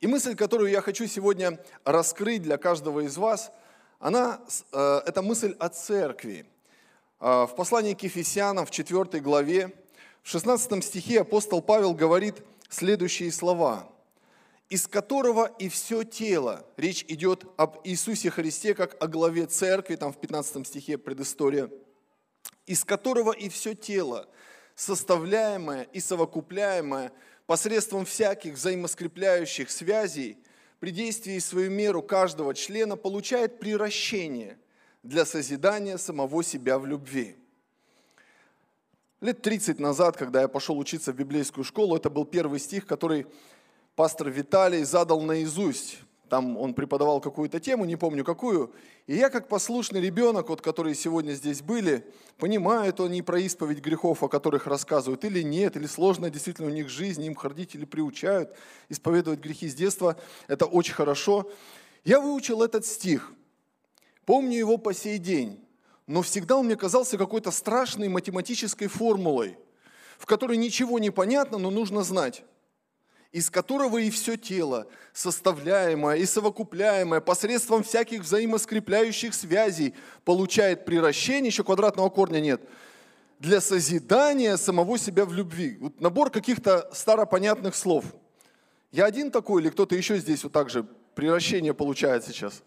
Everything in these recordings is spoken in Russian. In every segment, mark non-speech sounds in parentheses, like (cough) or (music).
И мысль, которую я хочу сегодня раскрыть для каждого из вас, она, э, это мысль о церкви. Э, в послании к Ефесянам в 4 главе, в 16 стихе апостол Павел говорит следующие слова. «Из которого и все тело». Речь идет об Иисусе Христе, как о главе церкви, там в 15 стихе предыстория. «Из которого и все тело, составляемое и совокупляемое посредством всяких взаимоскрепляющих связей, при действии свою меру каждого члена получает приращение для созидания самого себя в любви. Лет 30 назад, когда я пошел учиться в библейскую школу, это был первый стих, который пастор Виталий задал наизусть. Там он преподавал какую-то тему, не помню какую. И я, как послушный ребенок, вот, которые сегодня здесь были, понимают они про исповедь грехов, о которых рассказывают, или нет, или сложная действительно у них жизнь, им родители приучают исповедовать грехи с детства. Это очень хорошо. Я выучил этот стих. Помню его по сей день. Но всегда он мне казался какой-то страшной математической формулой, в которой ничего не понятно, но нужно знать из которого и все тело, составляемое и совокупляемое посредством всяких взаимоскрепляющих связей, получает приращение, еще квадратного корня нет, для созидания самого себя в любви. Вот набор каких-то старопонятных слов. Я один такой или кто-то еще здесь вот так же приращение получает сейчас?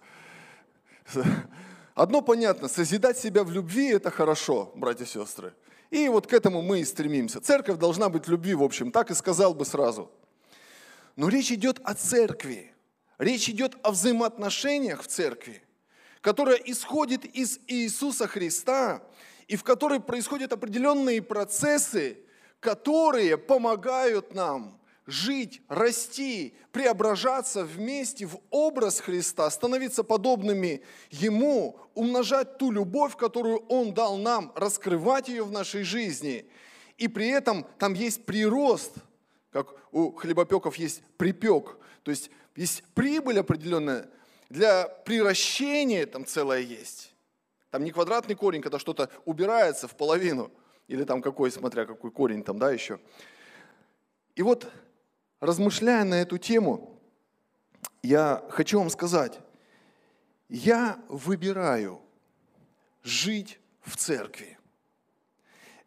Одно понятно, созидать себя в любви – это хорошо, братья и сестры. И вот к этому мы и стремимся. Церковь должна быть в любви, в общем, так и сказал бы сразу – но речь идет о церкви. Речь идет о взаимоотношениях в церкви, которая исходит из Иисуса Христа и в которой происходят определенные процессы, которые помогают нам жить, расти, преображаться вместе в образ Христа, становиться подобными Ему, умножать ту любовь, которую Он дал нам, раскрывать ее в нашей жизни. И при этом там есть прирост – как у хлебопеков есть припек, то есть есть прибыль определенная, для приращения там целое есть. Там не квадратный корень, когда что-то убирается в половину, или там какой, смотря какой корень там, да, еще. И вот, размышляя на эту тему, я хочу вам сказать, я выбираю жить в церкви.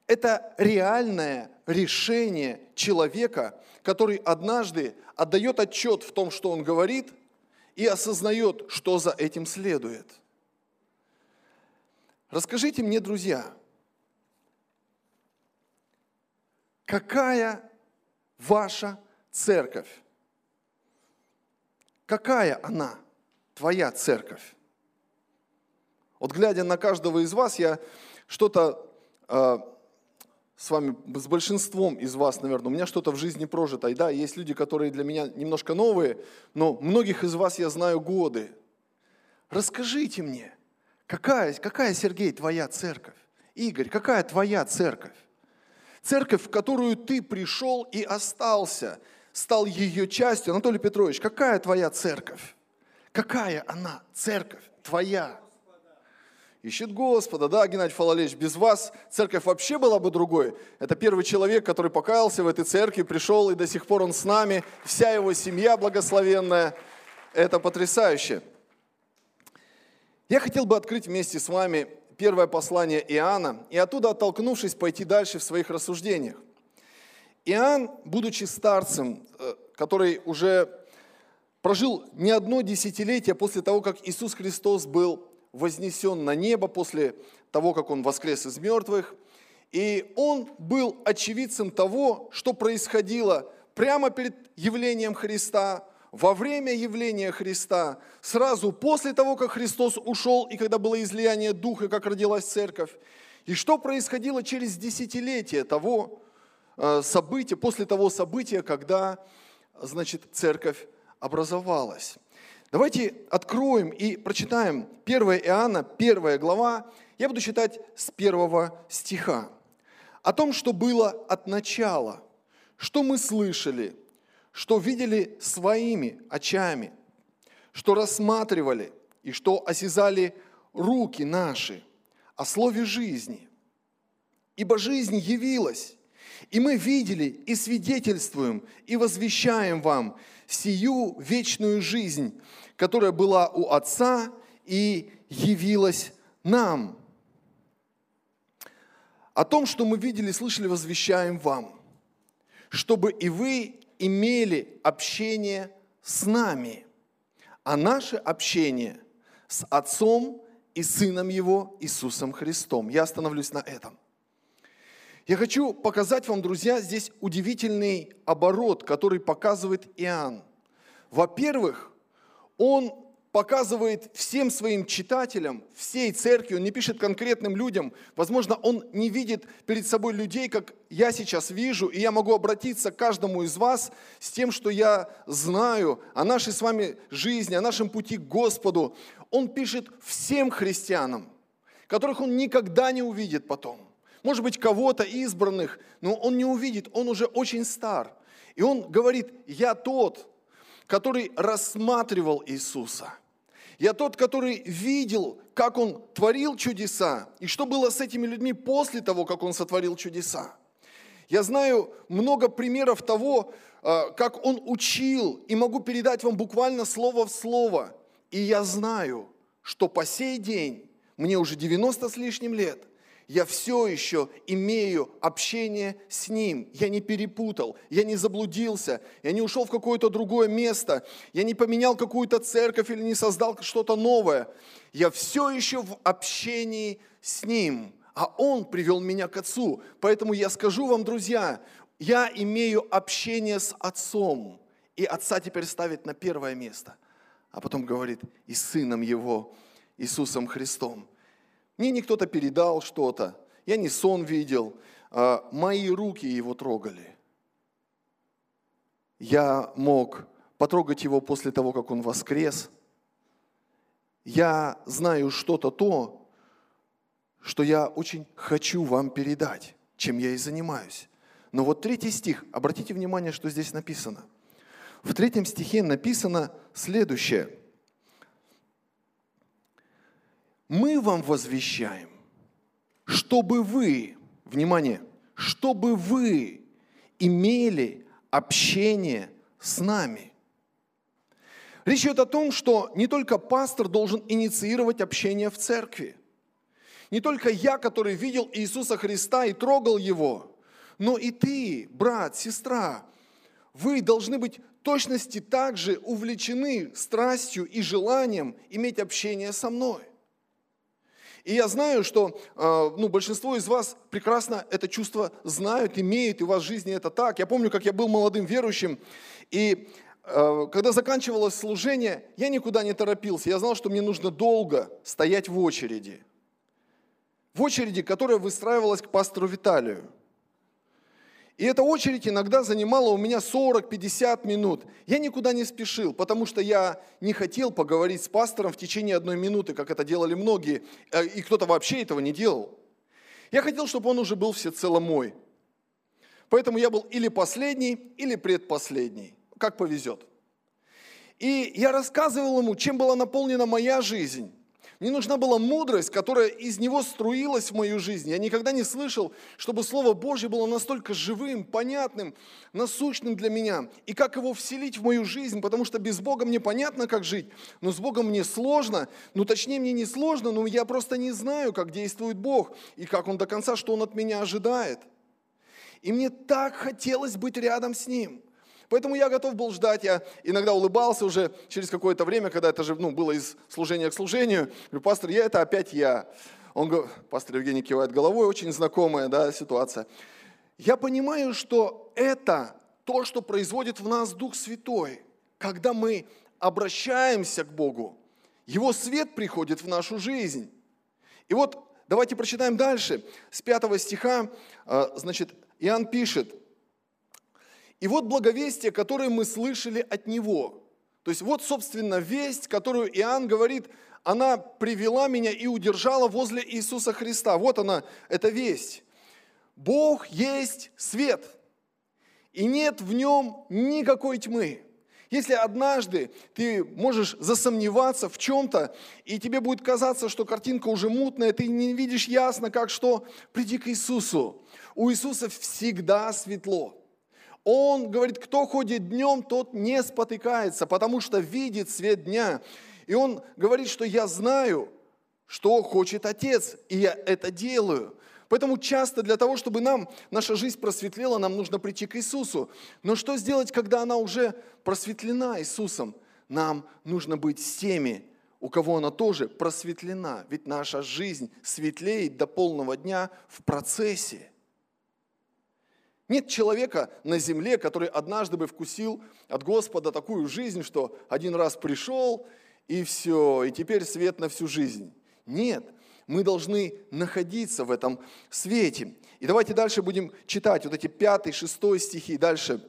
Это реальное решение человека, который однажды отдает отчет в том, что он говорит, и осознает, что за этим следует. Расскажите мне, друзья, какая ваша церковь? Какая она, твоя церковь? Вот глядя на каждого из вас, я что-то э, с вами, с большинством из вас, наверное, у меня что-то в жизни прожито. И да, есть люди, которые для меня немножко новые, но многих из вас я знаю годы. Расскажите мне, какая, какая, Сергей, твоя церковь? Игорь, какая твоя церковь? Церковь, в которую ты пришел и остался, стал ее частью. Анатолий Петрович, какая твоя церковь? Какая она, церковь твоя? Ищет Господа, да, Геннадий Фалалевич, без вас церковь вообще была бы другой. Это первый человек, который покаялся в этой церкви, пришел, и до сих пор он с нами, вся его семья благословенная. Это потрясающе. Я хотел бы открыть вместе с вами первое послание Иоанна и оттуда, оттолкнувшись, пойти дальше в своих рассуждениях. Иоанн, будучи старцем, э, который уже прожил не одно десятилетие после того, как Иисус Христос был вознесен на небо после того, как он воскрес из мертвых. И он был очевидцем того, что происходило прямо перед явлением Христа, во время явления Христа, сразу после того, как Христос ушел, и когда было излияние Духа, как родилась церковь, и что происходило через десятилетие того э, события, после того события, когда, значит, церковь образовалась. Давайте откроем и прочитаем 1 Иоанна, 1 глава. Я буду читать с первого стиха. О том, что было от начала, что мы слышали, что видели своими очами, что рассматривали и что осязали руки наши о слове жизни. Ибо жизнь явилась, И мы видели и свидетельствуем и возвещаем вам сию вечную жизнь, которая была у Отца и явилась нам. О том, что мы видели, слышали, возвещаем вам, чтобы и вы имели общение с нами. А наше общение с Отцом и Сыном Его Иисусом Христом. Я остановлюсь на этом. Я хочу показать вам, друзья, здесь удивительный оборот, который показывает Иоанн. Во-первых, он показывает всем своим читателям, всей церкви, он не пишет конкретным людям. Возможно, он не видит перед собой людей, как я сейчас вижу, и я могу обратиться к каждому из вас с тем, что я знаю о нашей с вами жизни, о нашем пути к Господу. Он пишет всем христианам, которых он никогда не увидит потом. Может быть, кого-то избранных, но он не увидит, он уже очень стар. И он говорит, я тот, который рассматривал Иисуса – я тот, который видел, как Он творил чудеса, и что было с этими людьми после того, как Он сотворил чудеса. Я знаю много примеров того, а, как Он учил, и могу передать вам буквально слово в слово. И я знаю, что по сей день, мне уже 90 с лишним лет – я все еще имею общение с Ним. Я не перепутал, я не заблудился, я не ушел в какое-то другое место, я не поменял какую-то церковь или не создал что-то новое. Я все еще в общении с Ним, а Он привел меня к Отцу. Поэтому я скажу вам, друзья, я имею общение с Отцом. И Отца теперь ставит на первое место. А потом говорит, и Сыном Его, Иисусом Христом. Мне не кто-то передал что-то, я не сон видел, а мои руки его трогали. Я мог потрогать его после того, как он воскрес. Я знаю что-то то, что я очень хочу вам передать, чем я и занимаюсь. Но вот третий стих, обратите внимание, что здесь написано. В третьем стихе написано следующее – мы вам возвещаем, чтобы вы, внимание, чтобы вы имели общение с нами. Речь идет о том, что не только пастор должен инициировать общение в церкви, не только я, который видел Иисуса Христа и трогал Его, но и ты, брат, сестра, вы должны быть точности также увлечены страстью и желанием иметь общение со мной – и я знаю, что э, ну, большинство из вас прекрасно это чувство знают, имеют, и у вас в жизни это так. Я помню, как я был молодым верующим, и э, когда заканчивалось служение, я никуда не торопился. Я знал, что мне нужно долго стоять в очереди. В очереди, которая выстраивалась к пастору Виталию. И эта очередь иногда занимала у меня 40-50 минут. Я никуда не спешил, потому что я не хотел поговорить с пастором в течение одной минуты, как это делали многие, э, и кто-то вообще этого не делал. Я хотел, чтобы он уже был всецело мой. Поэтому я был или последний, или предпоследний, как повезет. И я рассказывал ему, чем была наполнена моя жизнь. Мне нужна была мудрость, которая из него струилась в мою жизнь. Я никогда не слышал, чтобы Слово Божье было настолько живым, понятным, насущным для меня. И как его вселить в мою жизнь, потому что без Бога мне понятно, как жить, но с Богом мне сложно. Ну, точнее, мне не сложно, но я просто не знаю, как действует Бог и как Он до конца, что Он от меня ожидает. И мне так хотелось быть рядом с Ним. Поэтому я готов был ждать, я иногда улыбался уже через какое-то время, когда это же ну, было из служения к служению. Говорю, пастор, я это опять я. Он говорит, пастор Евгений кивает головой, очень знакомая да, ситуация. Я понимаю, что это то, что производит в нас Дух Святой, когда мы обращаемся к Богу. Его свет приходит в нашу жизнь. И вот давайте прочитаем дальше. С пятого стиха, э, значит, Иоанн пишет, и вот благовестие, которое мы слышали от Него. То есть вот, собственно, весть, которую Иоанн говорит, она привела меня и удержала возле Иисуса Христа. Вот она, эта весть. Бог есть свет, и нет в нем никакой тьмы. Если однажды ты можешь засомневаться в чем-то, и тебе будет казаться, что картинка уже мутная, ты не видишь ясно, как что, приди к Иисусу. У Иисуса всегда светло. Он говорит, кто ходит днем, тот не спотыкается, потому что видит свет дня. И он говорит, что я знаю, что хочет Отец, и я это делаю. Поэтому часто для того, чтобы нам, наша жизнь просветлела, нам нужно прийти к Иисусу. Но что сделать, когда она уже просветлена Иисусом? Нам нужно быть с теми, у кого она тоже просветлена. Ведь наша жизнь светлеет до полного дня в процессе. Нет человека на земле, который однажды бы вкусил от Господа такую жизнь, что один раз пришел, и все, и теперь свет на всю жизнь. Нет, мы должны находиться в этом свете. И давайте дальше будем читать вот эти пятый, шестой стихи. Дальше.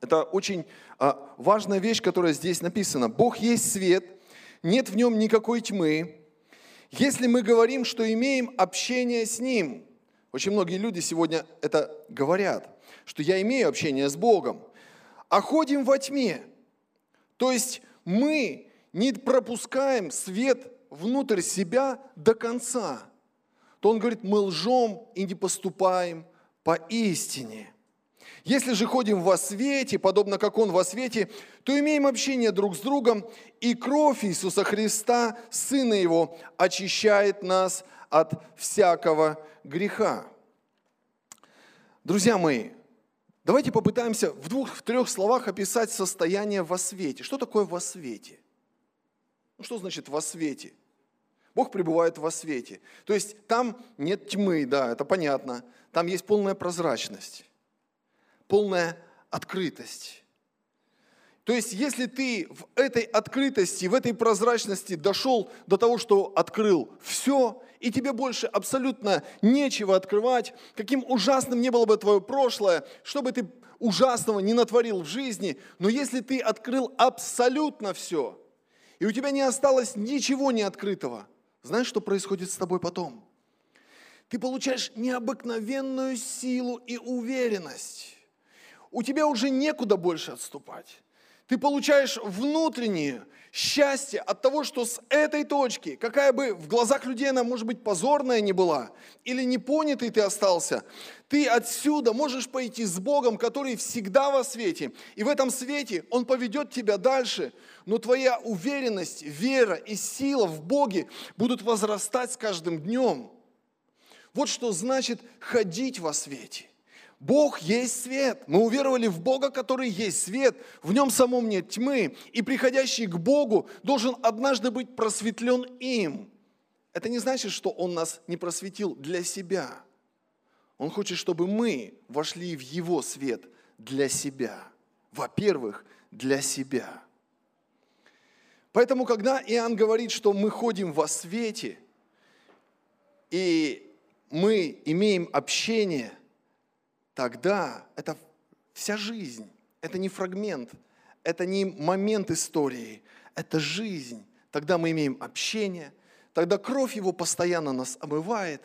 Это очень а, важная вещь, которая здесь написана. Бог есть свет, нет в нем никакой тьмы. Если мы говорим, что имеем общение с Ним, очень многие люди сегодня это говорят, что я имею общение с Богом, а ходим во тьме. То есть мы не пропускаем свет внутрь себя до конца, то он говорит, мы лжем и не поступаем по истине. Если же ходим во свете, подобно как Он во свете, то имеем общение друг с другом, и кровь Иисуса Христа, Сына Его, очищает нас от всякого греха. Друзья мои, давайте попытаемся в двух, в трех словах описать состояние во свете. Что такое во свете? Ну, что значит во свете? Бог пребывает во свете. То есть там нет тьмы, да, это понятно. Там есть полная прозрачность, полная открытость. То есть, если ты в этой открытости, в этой прозрачности дошел до того, что открыл все, и тебе больше абсолютно нечего открывать, каким ужасным не было бы твое прошлое, что бы ты ужасного не натворил в жизни, но если ты открыл абсолютно все, и у тебя не осталось ничего неоткрытого, знаешь, что происходит с тобой потом? Ты получаешь необыкновенную силу и уверенность. У тебя уже некуда больше отступать. Ты получаешь внутреннее счастье от того, что с этой точки, какая бы в глазах людей она, может быть, позорная не была, или непонятый ты остался, ты отсюда можешь пойти с Богом, который всегда во свете. И в этом свете Он поведет тебя дальше. Но твоя уверенность, вера и сила в Боге будут возрастать с каждым днем. Вот что значит ходить во свете. Бог есть свет. Мы уверовали в Бога, который есть свет. В нем самом нет тьмы. И приходящий к Богу должен однажды быть просветлен им. Это не значит, что Он нас не просветил для себя. Он хочет, чтобы мы вошли в Его свет для себя. Во-первых, для себя. Поэтому, когда Иоанн говорит, что мы ходим во свете, и мы имеем общение – тогда это вся жизнь. Это не фрагмент, это не момент истории, это жизнь. Тогда мы имеем общение, тогда кровь Его постоянно нас омывает.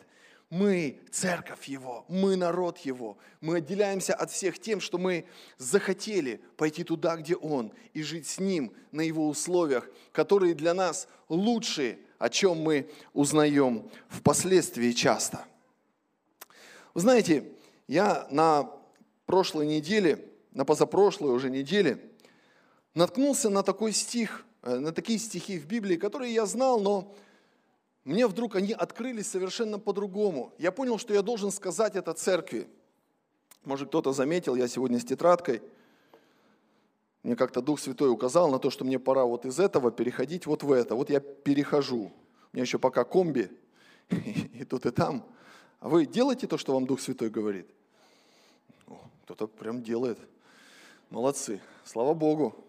Мы церковь Его, мы народ Его. Мы отделяемся от всех тем, что мы захотели пойти туда, где Он, и жить с Ним на Его условиях, которые для нас лучшие, о чем мы узнаем впоследствии часто. Вы знаете, я на прошлой неделе, на позапрошлой уже неделе, наткнулся на такой стих, э, на такие стихи в Библии, которые я знал, но мне вдруг они открылись совершенно по-другому. Я понял, что я должен сказать это церкви. Может, кто-то заметил, я сегодня с тетрадкой. Мне как-то Дух Святой указал на то, что мне пора вот из этого переходить вот в это. Вот я перехожу. У меня еще пока комби, (laughs) и тут, и там. А вы делаете то, что вам Дух Святой говорит? Кто-то прям делает. Молодцы. Слава Богу.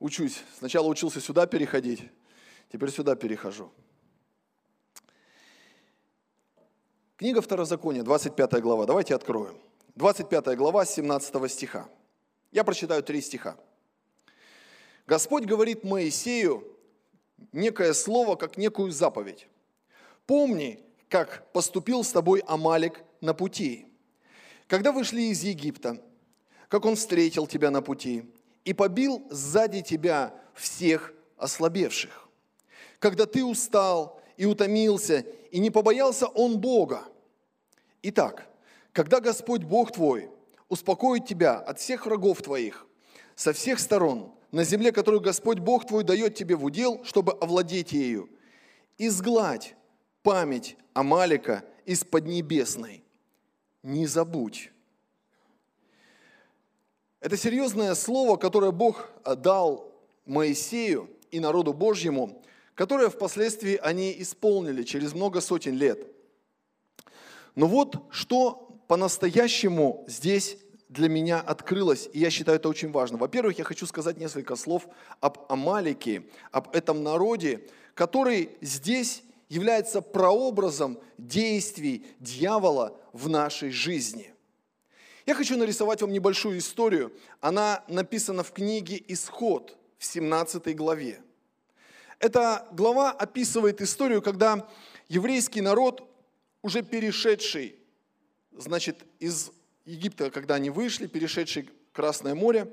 Учусь. Сначала учился сюда переходить, теперь сюда перехожу. Книга Второзакония, 25 глава. Давайте откроем. 25 глава, 17 стиха. Я прочитаю три стиха. Господь говорит Моисею некое слово, как некую заповедь. «Помни, как поступил с тобой Амалик на пути, когда вышли из Египта, как он встретил тебя на пути, и побил сзади тебя всех ослабевших. Когда ты устал и утомился, и не побоялся он Бога. Итак, когда Господь Бог твой успокоит тебя от всех врагов твоих, со всех сторон, на земле, которую Господь Бог твой дает тебе в удел, чтобы овладеть ею, изгладь память Амалика из Поднебесной. Не забудь. Это серьезное слово, которое Бог дал Моисею и народу Божьему, которое впоследствии они исполнили через много сотен лет. Но вот что по-настоящему здесь для меня открылось, и я считаю это очень важно. Во-первых, я хочу сказать несколько слов об Амалике, об этом народе, который здесь является прообразом действий дьявола в нашей жизни. Я хочу нарисовать вам небольшую историю. Она написана в книге «Исход» в 17 главе. Эта глава описывает историю, когда еврейский народ, уже перешедший, значит, из Египта, когда они вышли, перешедший Красное море,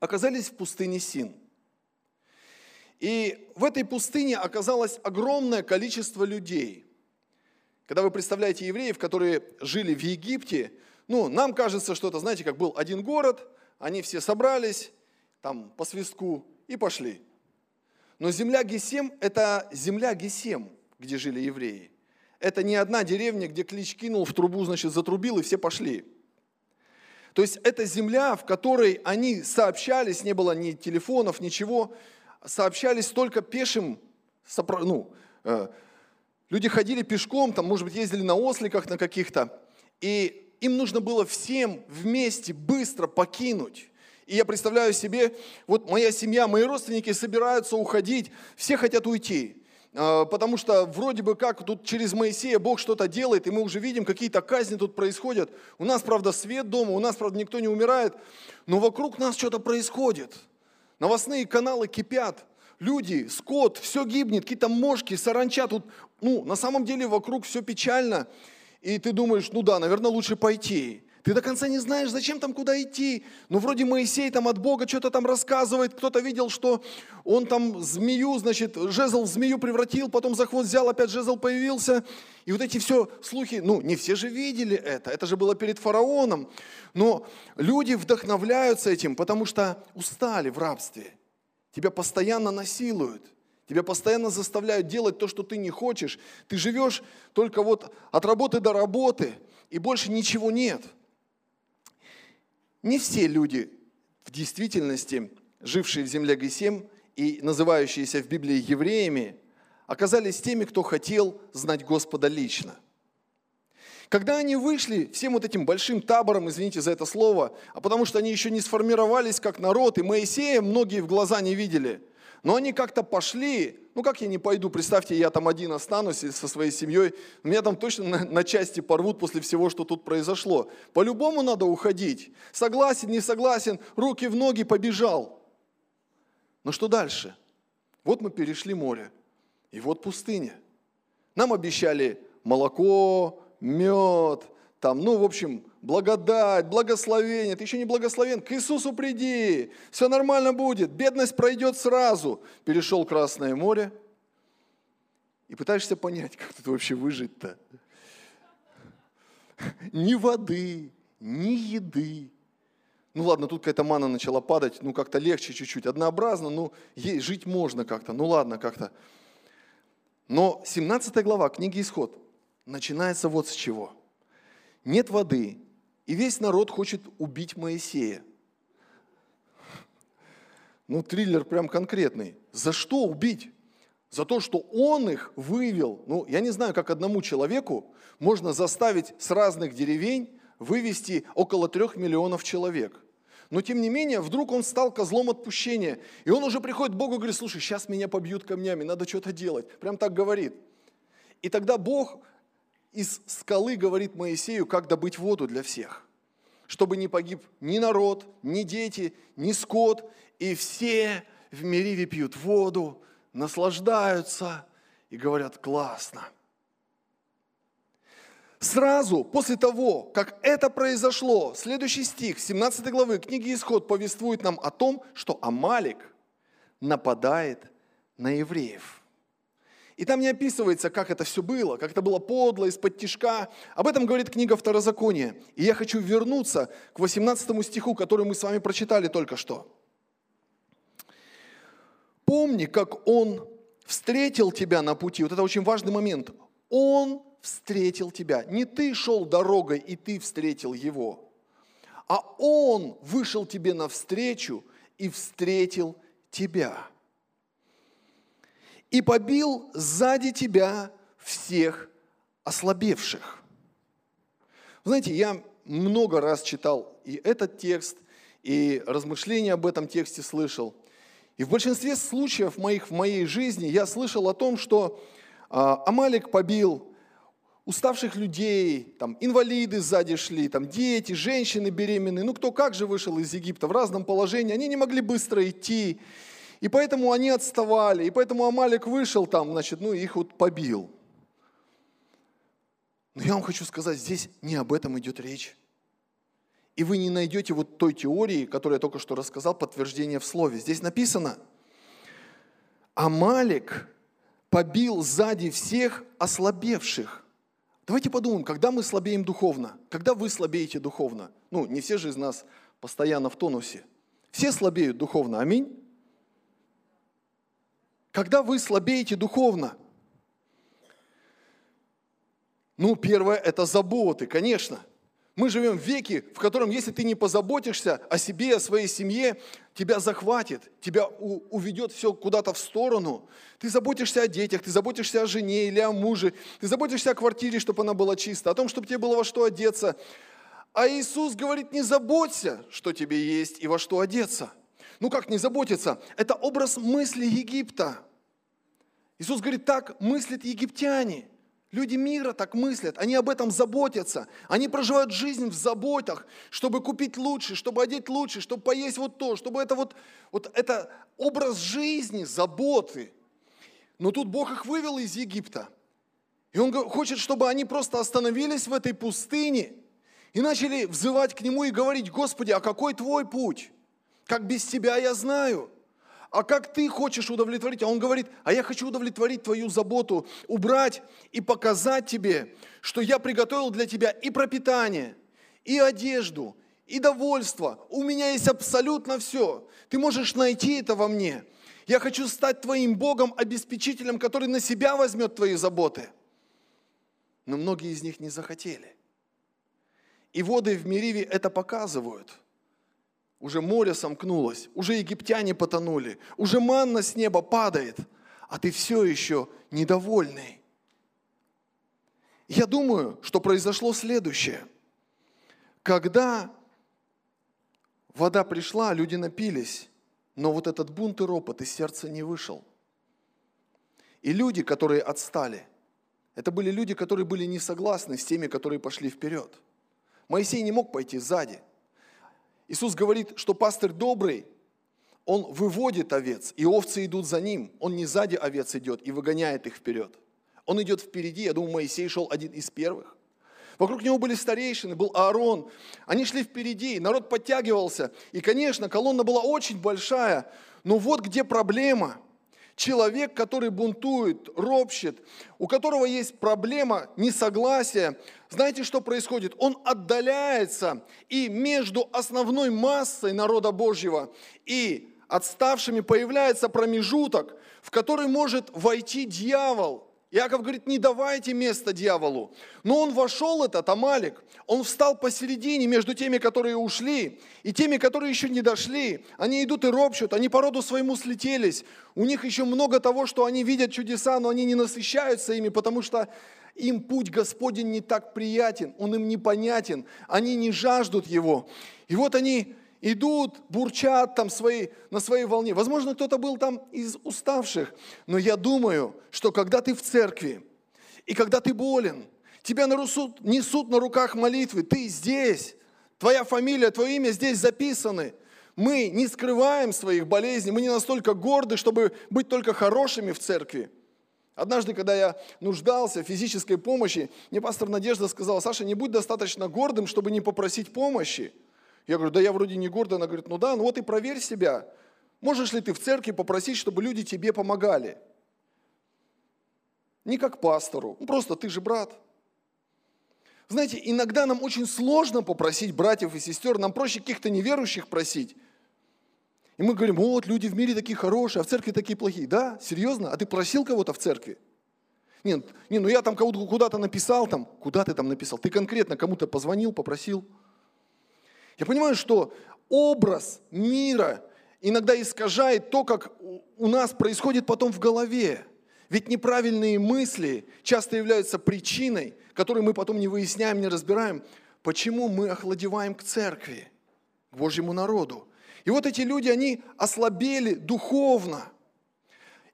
оказались в пустыне Син. И в этой пустыне оказалось огромное количество людей. Когда вы представляете евреев, которые жили в Египте, ну, нам кажется, что это, знаете, как был один город, они все собрались, там, по свистку, и пошли. Но земля Гесем – это земля Гесем, где жили евреи. Это не одна деревня, где клич кинул в трубу, значит, затрубил, и все пошли. То есть это земля, в которой они сообщались, не было ни телефонов, ничего, сообщались только пешим, ну, э, люди ходили пешком, там, может быть, ездили на осликах на каких-то, и им нужно было всем вместе быстро покинуть. И я представляю себе, вот моя семья, мои родственники собираются уходить, все хотят уйти. А, потому что вроде бы как тут через Моисея Бог что-то делает, и мы уже видим, какие-то казни тут происходят. У нас, правда, свет дома, у нас, правда, никто не умирает, но вокруг нас что-то происходит. Новостные каналы кипят, люди, скот, все гибнет, какие-то мошки, саранча тут. Ну, на самом деле вокруг все печально и ты думаешь, ну да, наверное, лучше пойти. Ты до конца не знаешь, зачем там куда идти. Ну, вроде Моисей там от Бога что-то там рассказывает. Кто-то видел, что он там змею, значит, жезл в змею превратил, потом за хвост взял, опять жезл появился. И вот эти все слухи, ну, не все же видели это. Это же было перед фараоном. Но люди вдохновляются этим, потому что устали в рабстве. Тебя постоянно насилуют – Тебя постоянно заставляют делать то, что ты не хочешь. Ты живешь только вот от работы до работы, и больше ничего нет. Не все люди в действительности, жившие в земле Гесем и называющиеся в Библии евреями, оказались теми, кто хотел знать Господа лично. Когда они вышли всем вот этим большим табором, извините за это слово, а потому что они еще не сформировались как народ, и Моисея многие в глаза не видели – но они как-то пошли, ну как я не пойду, представьте, я там один останусь со своей семьей, меня там точно на, на части порвут после всего, что тут произошло. По-любому надо уходить. Согласен, не согласен, руки в ноги, побежал. Но что дальше? Вот мы перешли море, и вот пустыня. Нам обещали молоко, мед, там, ну, в общем, благодать, благословение. Ты еще не благословен, к Иисусу приди, все нормально будет, бедность пройдет сразу. Перешел Красное море и пытаешься понять, как тут вообще выжить-то. Ни воды, ни еды. Ну ладно, тут какая-то мана начала падать, ну как-то легче чуть-чуть, однообразно, ну жить можно как-то, ну ладно как-то. Но 17 глава книги Исход начинается вот с чего – нет воды, и весь народ хочет убить Моисея. Ну, триллер прям конкретный. За что убить? За то, что он их вывел. Ну, я не знаю, как одному человеку можно заставить с разных деревень вывести около трех миллионов человек. Но тем не менее, вдруг он стал козлом отпущения. И он уже приходит к Богу и говорит, слушай, сейчас меня побьют камнями, надо что-то делать. Прям так говорит. И тогда Бог из скалы говорит Моисею, как добыть воду для всех, чтобы не погиб ни народ, ни дети, ни скот, и все в Мериве пьют воду, наслаждаются и говорят, классно. Сразу после того, как это произошло, следующий стих 17 главы книги Исход повествует нам о том, что Амалик нападает на евреев. И там не описывается, как это все было, как это было подло, из-под тишка. Об этом говорит книга Второзакония. И я хочу вернуться к 18 стиху, который мы с вами прочитали только что. Помни, как он встретил тебя на пути. Вот это очень важный момент. Он встретил тебя. Не ты шел дорогой, и ты встретил его, а он вышел тебе навстречу и встретил тебя. И побил сзади тебя всех ослабевших. Знаете, я много раз читал и этот текст, и размышления об этом тексте слышал. И в большинстве случаев моих в моей жизни я слышал о том, что а, Амалик побил уставших людей, там, инвалиды сзади шли, там, дети, женщины беременные, ну кто как же вышел из Египта в разном положении, они не могли быстро идти, и поэтому они отставали, и поэтому Амалик вышел там, значит, ну их вот побил. Но я вам хочу сказать, здесь не об этом идет речь. И вы не найдете вот той теории, которую я только что рассказал, подтверждение в слове. Здесь написано, Амалик побил сзади всех ослабевших. Давайте подумаем, когда мы слабеем духовно, когда вы слабеете духовно. Ну, не все же из нас постоянно в тонусе. Все слабеют духовно, аминь. Когда вы слабеете духовно, ну, первое – это заботы, конечно. Мы живем в веке, в котором, если ты не позаботишься о себе, о своей семье, тебя захватит, тебя уведет все куда-то в сторону. Ты заботишься о детях, ты заботишься о жене или о муже, ты заботишься о квартире, чтобы она была чиста, о том, чтобы тебе было во что одеться. А Иисус говорит, не заботься, что тебе есть и во что одеться. Ну как не заботиться? Это образ мысли Египта. Иисус говорит, так мыслят египтяне – Люди мира так мыслят, они об этом заботятся. Они проживают жизнь в заботах, чтобы купить лучше, чтобы одеть лучше, чтобы поесть вот то, чтобы это вот, вот это образ жизни, заботы. Но тут Бог их вывел из Египта. И Он хочет, чтобы они просто остановились в этой пустыне и начали взывать к Нему и говорить, Господи, а какой Твой путь? Как без Тебя я знаю – а как ты хочешь удовлетворить? А он говорит, а я хочу удовлетворить твою заботу, убрать и показать тебе, что я приготовил для тебя и пропитание, и одежду, и довольство. У меня есть абсолютно все. Ты можешь найти это во мне. Я хочу стать твоим Богом, обеспечителем, который на себя возьмет твои заботы. Но многие из них не захотели. И воды в Мериве это показывают – уже море сомкнулось, уже египтяне потонули, уже манна с неба падает, а ты все еще недовольный. Я думаю, что произошло следующее. Когда вода пришла, люди напились, но вот этот бунт и ропот из сердца не вышел. И люди, которые отстали, это были люди, которые были не согласны с теми, которые пошли вперед. Моисей не мог пойти сзади. Иисус говорит, что пастырь добрый, он выводит овец, и овцы идут за ним. Он не сзади овец идет и выгоняет их вперед. Он идет впереди. Я думаю, Моисей шел один из первых. Вокруг него были старейшины, был Аарон. Они шли впереди, народ подтягивался. И, конечно, колонна была очень большая. Но вот где проблема – человек, который бунтует, ропщет, у которого есть проблема несогласия, знаете, что происходит? Он отдаляется, и между основной массой народа Божьего и отставшими появляется промежуток, в который может войти дьявол – Иаков говорит, не давайте место дьяволу. Но он вошел, этот Амалик, он встал посередине между теми, которые ушли, и теми, которые еще не дошли. Они идут и ропщут, они по роду своему слетелись. У них еще много того, что они видят чудеса, но они не насыщаются ими, потому что им путь Господень не так приятен, он им непонятен, они не жаждут его. И вот они идут, бурчат там свои, на своей волне. Возможно, кто-то был там из уставших, но я думаю, что когда ты в церкви, и когда ты болен, тебя несут, несут на руках молитвы, ты здесь, твоя фамилия, твое имя здесь записаны. Мы не скрываем своих болезней, мы не настолько горды, чтобы быть только хорошими в церкви. Однажды, когда я нуждался в физической помощи, мне пастор Надежда сказала, Саша, не будь достаточно гордым, чтобы не попросить помощи. Я говорю, да я вроде не гордый. Она говорит, ну да, ну вот и проверь себя. Можешь ли ты в церкви попросить, чтобы люди тебе помогали? Не как пастору, ну просто ты же брат. Знаете, иногда нам очень сложно попросить братьев и сестер, нам проще каких-то неверующих просить. И мы говорим, вот, люди в мире такие хорошие, а в церкви такие плохие. Да, серьезно? А ты просил кого-то в церкви? Нет, не, ну я там кого-то куда-то написал, там, куда ты там написал? Ты конкретно кому-то позвонил, попросил? Я понимаю, что образ мира иногда искажает то, как у нас происходит потом в голове. Ведь неправильные мысли часто являются причиной, которую мы потом не выясняем, не разбираем, почему мы охладеваем к церкви, к Божьему народу. И вот эти люди, они ослабели духовно.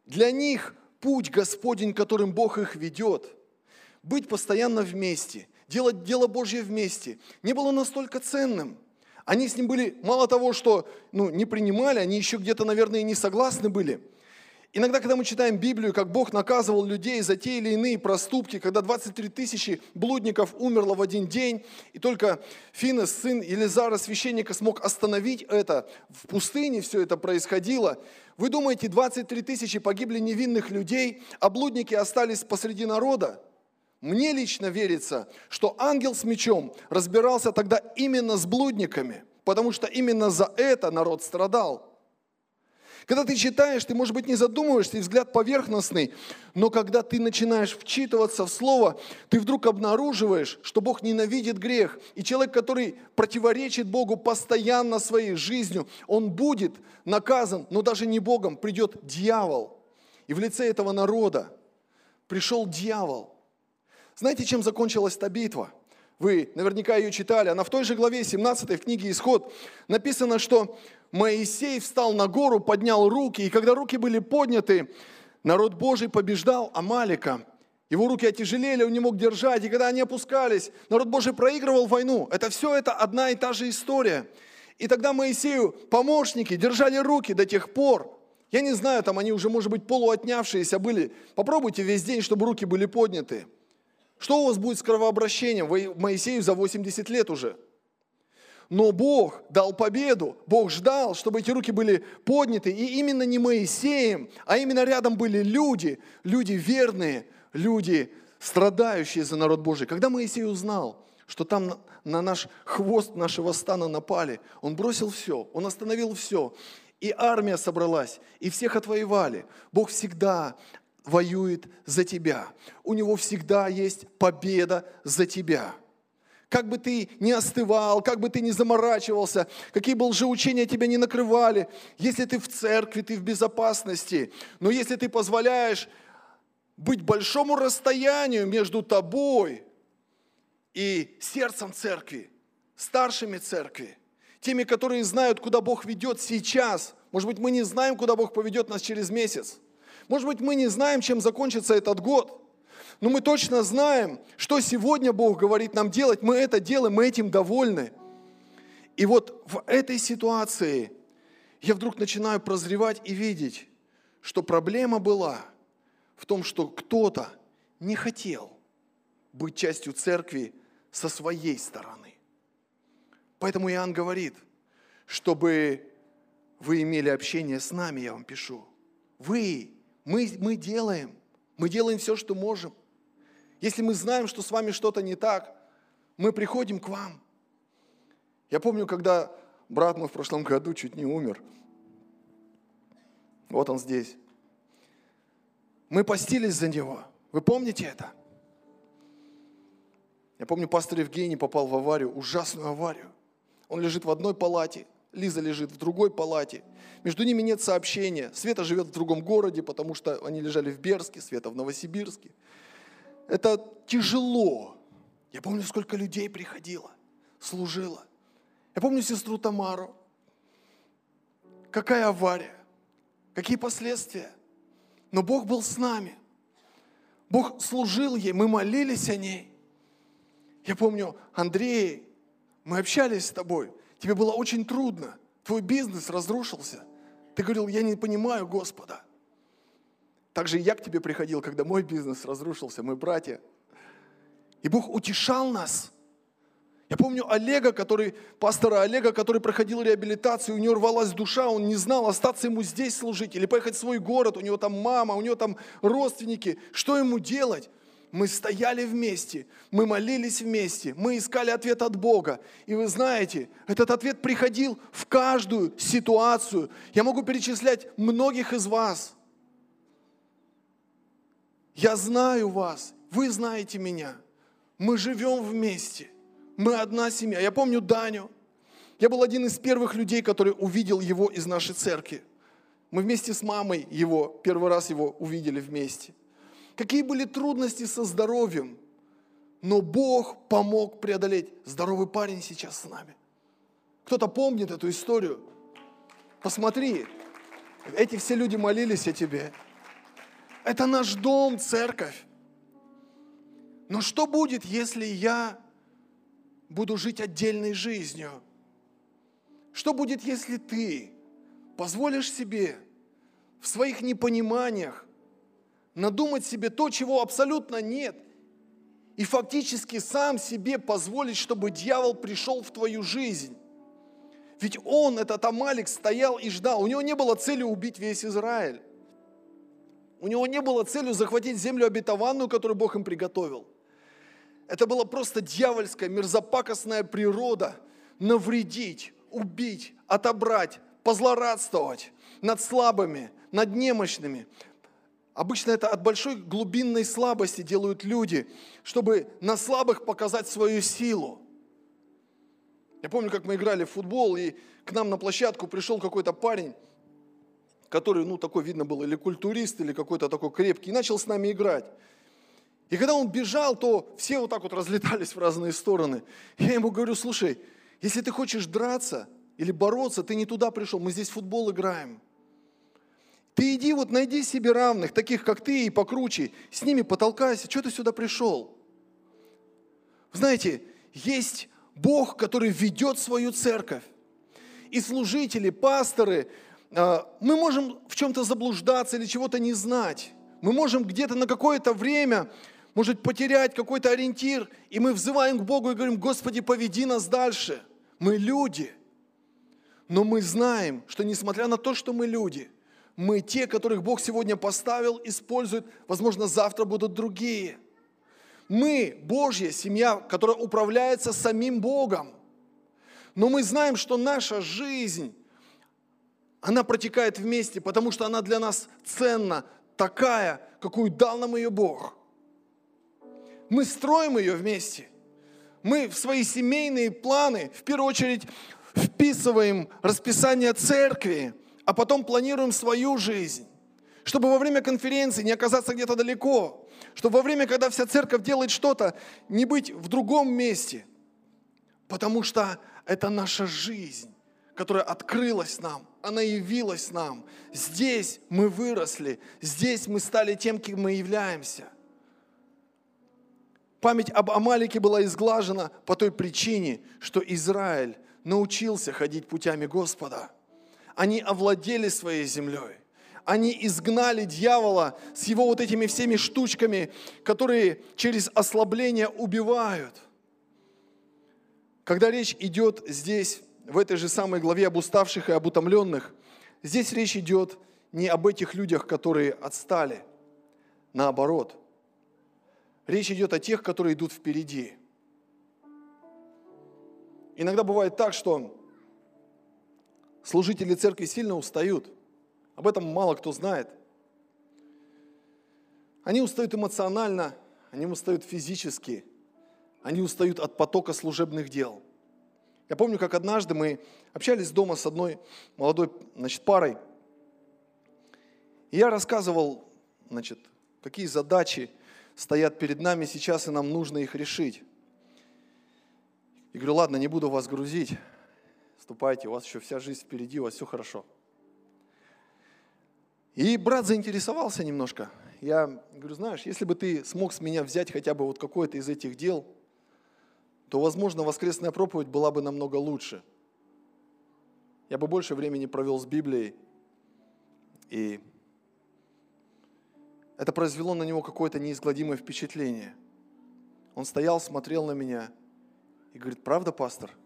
Для них путь Господень, которым Бог их ведет, быть постоянно вместе, делать дело Божье вместе, не было настолько ценным. Они с ним были, мало того, что ну, не принимали, они еще где-то, наверное, и не согласны были – Иногда, когда мы читаем Библию, как Бог наказывал людей за те или иные проступки, когда 23 тысячи блудников умерло в один день, и только Финес, сын Елизара, священника, смог остановить это, в пустыне все это происходило. Вы думаете, 23 тысячи погибли невинных людей, а блудники остались посреди народа? Мне лично верится, что ангел с мечом разбирался тогда именно с блудниками, потому что именно за это народ страдал. Когда ты читаешь, ты, может быть, не задумываешься, и взгляд поверхностный, но когда ты начинаешь вчитываться в Слово, ты вдруг обнаруживаешь, что Бог ненавидит грех. И человек, который противоречит Богу постоянно своей жизнью, он будет наказан, но даже не Богом, придет дьявол. И в лице этого народа пришел дьявол. Знаете, чем закончилась та битва? Вы наверняка ее читали. Она в той же главе 17 в книге «Исход» написано, что Моисей встал на гору, поднял руки, и когда руки были подняты, народ Божий побеждал Амалика. Его руки отяжелели, он не мог держать, и когда они опускались, народ Божий проигрывал войну. Это все это одна и та же история. И тогда Моисею помощники держали руки до тех пор, я не знаю, там они уже, может быть, полуотнявшиеся были. Попробуйте весь день, чтобы руки были подняты. Что у вас будет с кровообращением? Моисею за 80 лет уже – но Бог дал победу. Бог ждал, чтобы эти руки были подняты. И именно не Моисеем, а именно рядом были люди, люди верные, люди, страдающие за народ Божий. Когда Моисей узнал, что там на наш хвост нашего стана напали, он бросил все, он остановил все. И армия собралась, и всех отвоевали. Бог всегда воюет за тебя. У него всегда есть победа за тебя как бы ты ни остывал, как бы ты ни заморачивался, какие бы лжеучения тебя не накрывали, если ты в церкви, ты в безопасности. Но если ты позволяешь быть большому расстоянию между тобой и сердцем церкви, старшими церкви, теми, которые знают, куда Бог ведет сейчас. Может быть, мы не знаем, куда Бог поведет нас через месяц. Может быть, мы не знаем, чем закончится этот год. Но мы точно знаем, что сегодня Бог говорит нам делать. Мы это делаем, мы этим довольны. И вот в этой ситуации я вдруг начинаю прозревать и видеть, что проблема была в том, что кто-то не хотел быть частью церкви со своей стороны. Поэтому Иоанн говорит, чтобы вы имели общение с нами, я вам пишу. Вы, мы, мы делаем, мы делаем все, что можем. Если мы знаем, что с вами что-то не так, мы приходим к вам. Я помню, когда брат мой в прошлом году чуть не умер. Вот он здесь. Мы постились за него. Вы помните это? Я помню, пастор Евгений попал в аварию, ужасную аварию. Он лежит в одной палате, Лиза лежит в другой палате. Между ними нет сообщения. Света живет в другом городе, потому что они лежали в Берске, Света в Новосибирске. Это тяжело. Я помню, сколько людей приходило, служило. Я помню сестру Тамару. Какая авария, какие последствия. Но Бог был с нами. Бог служил ей, мы молились о ней. Я помню, Андрей, мы общались с тобой. Тебе было очень трудно. Твой бизнес разрушился. Ты говорил, я не понимаю Господа. Также и я к тебе приходил, когда мой бизнес разрушился, мы братья. И Бог утешал нас. Я помню Олега, который, пастора Олега, который проходил реабилитацию, у него рвалась душа, он не знал, остаться ему здесь служить или поехать в свой город, у него там мама, у него там родственники, что ему делать? Мы стояли вместе, мы молились вместе, мы искали ответ от Бога. И вы знаете, этот ответ приходил в каждую ситуацию. Я могу перечислять многих из вас. Я знаю вас, вы знаете меня. Мы живем вместе. Мы одна семья. Я помню Даню. Я был один из первых людей, который увидел его из нашей церкви. Мы вместе с мамой его, первый раз его увидели вместе. Какие были трудности со здоровьем, но Бог помог преодолеть. Здоровый парень сейчас с нами. Кто-то помнит эту историю? Посмотри, эти все люди молились о тебе. Это наш дом, церковь. Но что будет, если я буду жить отдельной жизнью? Что будет, если ты позволишь себе в своих непониманиях надумать себе то, чего абсолютно нет, и фактически сам себе позволить, чтобы дьявол пришел в твою жизнь? Ведь он, этот Амалик, стоял и ждал. У него не было цели убить весь Израиль. У него не было целью захватить землю обетованную, которую Бог им приготовил. Это была просто дьявольская, мерзопакостная природа навредить, убить, отобрать, позлорадствовать над слабыми, над немощными. Обычно это от большой глубинной слабости делают люди, чтобы на слабых показать свою силу. Я помню, как мы играли в футбол, и к нам на площадку пришел какой-то парень, который, ну, такой видно был, или культурист, или какой-то такой крепкий, и начал с нами играть. И когда он бежал, то все вот так вот (laughs) разлетались в разные стороны. Я ему говорю, слушай, если ты хочешь драться или бороться, ты не туда пришел, мы здесь футбол играем. Ты иди вот найди себе равных, таких как ты и покруче, с ними потолкайся, что ты сюда пришел? Знаете, есть Бог, который ведет свою церковь. И служители, пасторы, а, мы можем в чем-то заблуждаться или чего-то не знать. Мы можем где-то на какое-то время может потерять какой-то ориентир, и мы взываем к Богу и говорим, Господи, поведи нас дальше. Мы люди. Но мы знаем, что несмотря на то, что мы люди, мы те, которых Бог сегодня поставил, использует, возможно, завтра будут другие. Мы Божья семья, которая управляется самим Богом. Но мы знаем, что наша жизнь, она протекает вместе, потому что она для нас ценна, такая, какую дал нам ее Бог – мы строим ее вместе. Мы в свои семейные планы, в первую очередь, вписываем расписание церкви, а потом планируем свою жизнь. Чтобы во время конференции не оказаться где-то далеко. Чтобы во время, когда вся церковь делает что-то, не быть в другом месте. Потому что это наша жизнь, которая открылась нам, она явилась нам. Здесь мы выросли, здесь мы стали тем, кем мы являемся. Память об Амалике была изглажена по той причине, что Израиль научился ходить путями Господа. Они овладели своей землей. Они изгнали дьявола с его вот этими всеми штучками, которые через ослабление убивают. Когда речь идет здесь, в этой же самой главе об уставших и об утомленных, здесь речь идет не об этих людях, которые отстали. Наоборот – Речь идет о тех, которые идут впереди. Иногда бывает так, что служители церкви сильно устают. Об этом мало кто знает. Они устают эмоционально, они устают физически, они устают от потока служебных дел. Я помню, как однажды мы общались дома с одной молодой значит, парой, и я рассказывал, значит, какие задачи стоят перед нами сейчас, и нам нужно их решить. И говорю, ладно, не буду вас грузить, ступайте, у вас еще вся жизнь впереди, у вас все хорошо. И брат заинтересовался немножко. Я говорю, знаешь, если бы ты смог с меня взять хотя бы вот какое-то из этих дел, то, возможно, воскресная проповедь была бы намного лучше. Я бы больше времени провел с Библией и это произвело на него какое-то неизгладимое впечатление. Он стоял, смотрел на меня и говорит, правда, пастор?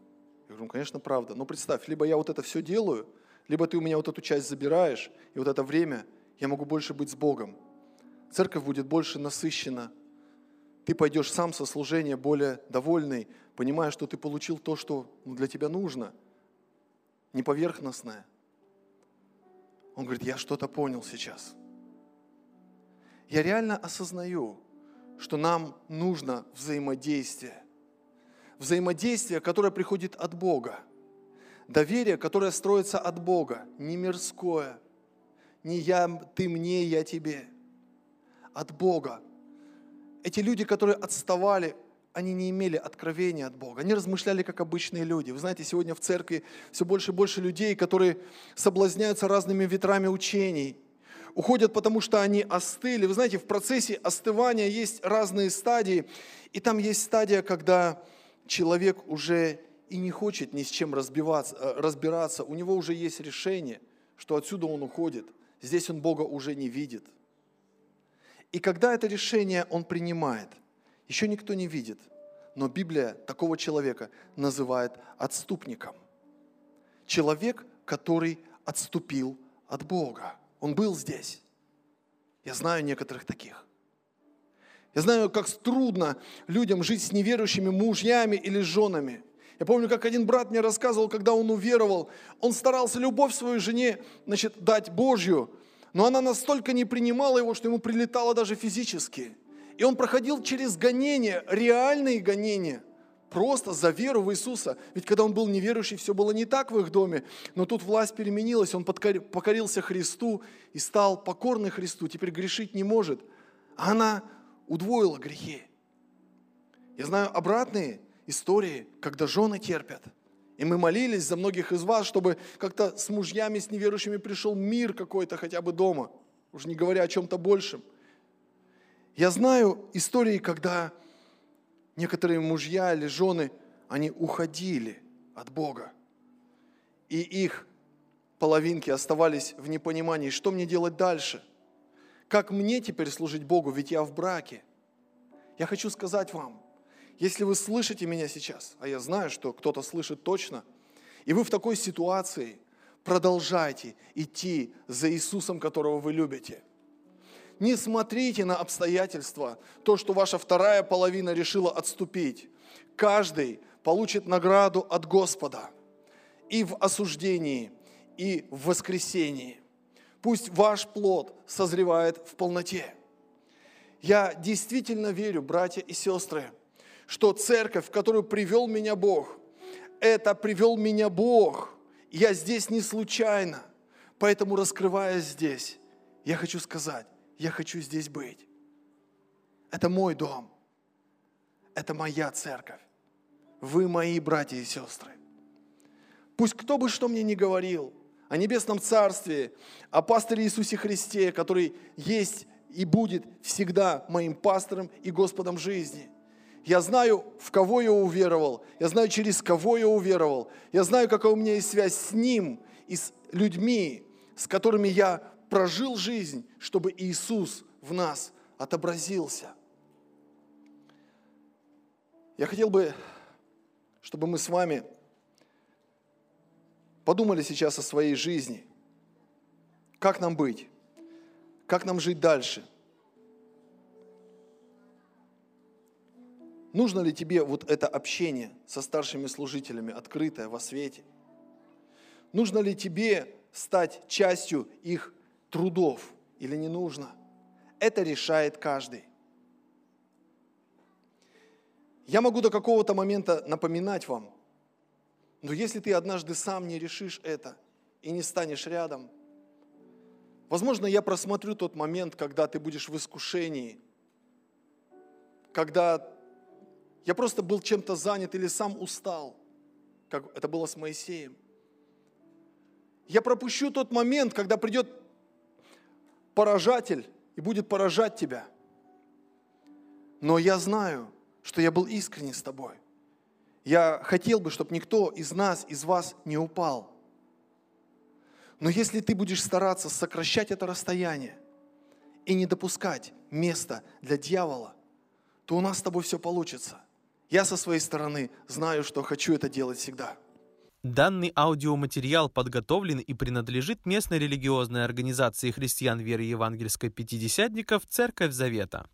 Говорю, конечно, правда. Но представь, либо я вот это все делаю, либо ты у меня вот эту часть забираешь, и вот это время я могу больше быть с Богом. Церковь будет больше насыщена. Ты пойдешь сам со служения более довольный, понимая, что ты получил то, что ну, для тебя нужно, не поверхностное. Он говорит, я что-то понял сейчас. Я реально осознаю, что нам нужно взаимодействие. Взаимодействие, которое приходит от Бога. Доверие, которое строится от Бога, не мирское, не я, ты мне, я тебе, от Бога. Эти люди, которые отставали, они не имели откровения от Бога. Они размышляли как обычные люди. Вы знаете, сегодня в церкви все больше и больше людей, которые соблазняются разными ветрами учений, уходят, потому что они остыли. Вы знаете, в процессе остывания есть разные стадии, и там есть стадия, когда человек уже и не хочет ни с чем разбиваться, э, разбираться, у него уже есть решение, что отсюда он уходит, здесь он Бога уже не видит. И когда это решение он принимает, еще никто не видит, но Библия такого человека называет отступником. Человек, который отступил от Бога. Он был здесь. Я знаю некоторых таких. Я знаю, как трудно людям жить с неверующими мужьями или женами. Я помню, как один брат мне рассказывал, когда он уверовал, он старался любовь своей жене значит, дать Божью, но она настолько не принимала его, что ему прилетало даже физически. И он проходил через гонения, реальные гонения, просто за веру в Иисуса. Ведь когда он был неверующий, все было не так в их доме, но тут власть переменилась, он покорился Христу и стал покорный Христу, теперь грешить не может. А она удвоила грехи. Я знаю обратные истории, когда жены терпят. И мы молились за многих из вас, чтобы как-то с мужьями, с неверующими пришел мир какой-то хотя бы дома, уже не говоря о чем-то большем. Я знаю истории, когда некоторые мужья или жены, они уходили от Бога. И их половинки оставались в непонимании, что мне делать дальше – как мне теперь служить Богу, ведь я в браке? Я хочу сказать вам, если вы слышите меня сейчас, а я знаю, что кто-то слышит точно, и вы в такой ситуации, продолжайте идти за Иисусом, которого вы любите. Не смотрите на обстоятельства, то, что ваша вторая половина решила отступить. Каждый получит награду от Господа и в осуждении, и в воскресении – Пусть ваш плод созревает в полноте. Я действительно верю, братья и сестры, что церковь, в которую привел меня Бог, это привел меня Бог. Я здесь не случайно. Поэтому, раскрываясь здесь, я хочу сказать, я хочу здесь быть. Это мой дом. Это моя церковь. Вы мои братья и сестры. Пусть кто бы что мне ни говорил, о Небесном Царстве, о пасторе Иисусе Христе, который есть и будет всегда моим пастором и Господом жизни. Я знаю, в кого я уверовал, я знаю, через кого я уверовал, я знаю, какая у меня есть связь с Ним и с людьми, с которыми я прожил жизнь, чтобы Иисус в нас отобразился. Я хотел бы, чтобы мы с вами подумали сейчас о своей жизни. Как нам быть? Как нам жить дальше? Нужно ли тебе вот это общение со старшими служителями, открытое, во свете? Нужно ли тебе стать частью их трудов или не нужно? Это решает каждый. Я могу до какого-то момента напоминать вам, но если ты однажды сам не решишь это и не станешь рядом, возможно, я просмотрю тот момент, когда ты будешь в искушении, когда я просто был чем-то занят или сам устал, как это было с Моисеем. Я пропущу тот момент, когда придет поражатель и будет поражать тебя. Но я знаю, что я был искренне с тобой – я хотел бы, чтобы никто из нас, из вас не упал. Но если ты будешь стараться сокращать это расстояние и не допускать места для дьявола, то у нас с тобой все получится. Я со своей стороны знаю, что хочу это делать всегда. Данный аудиоматериал подготовлен и принадлежит местной религиозной организации христиан веры евангельской пятидесятников «Церковь Завета».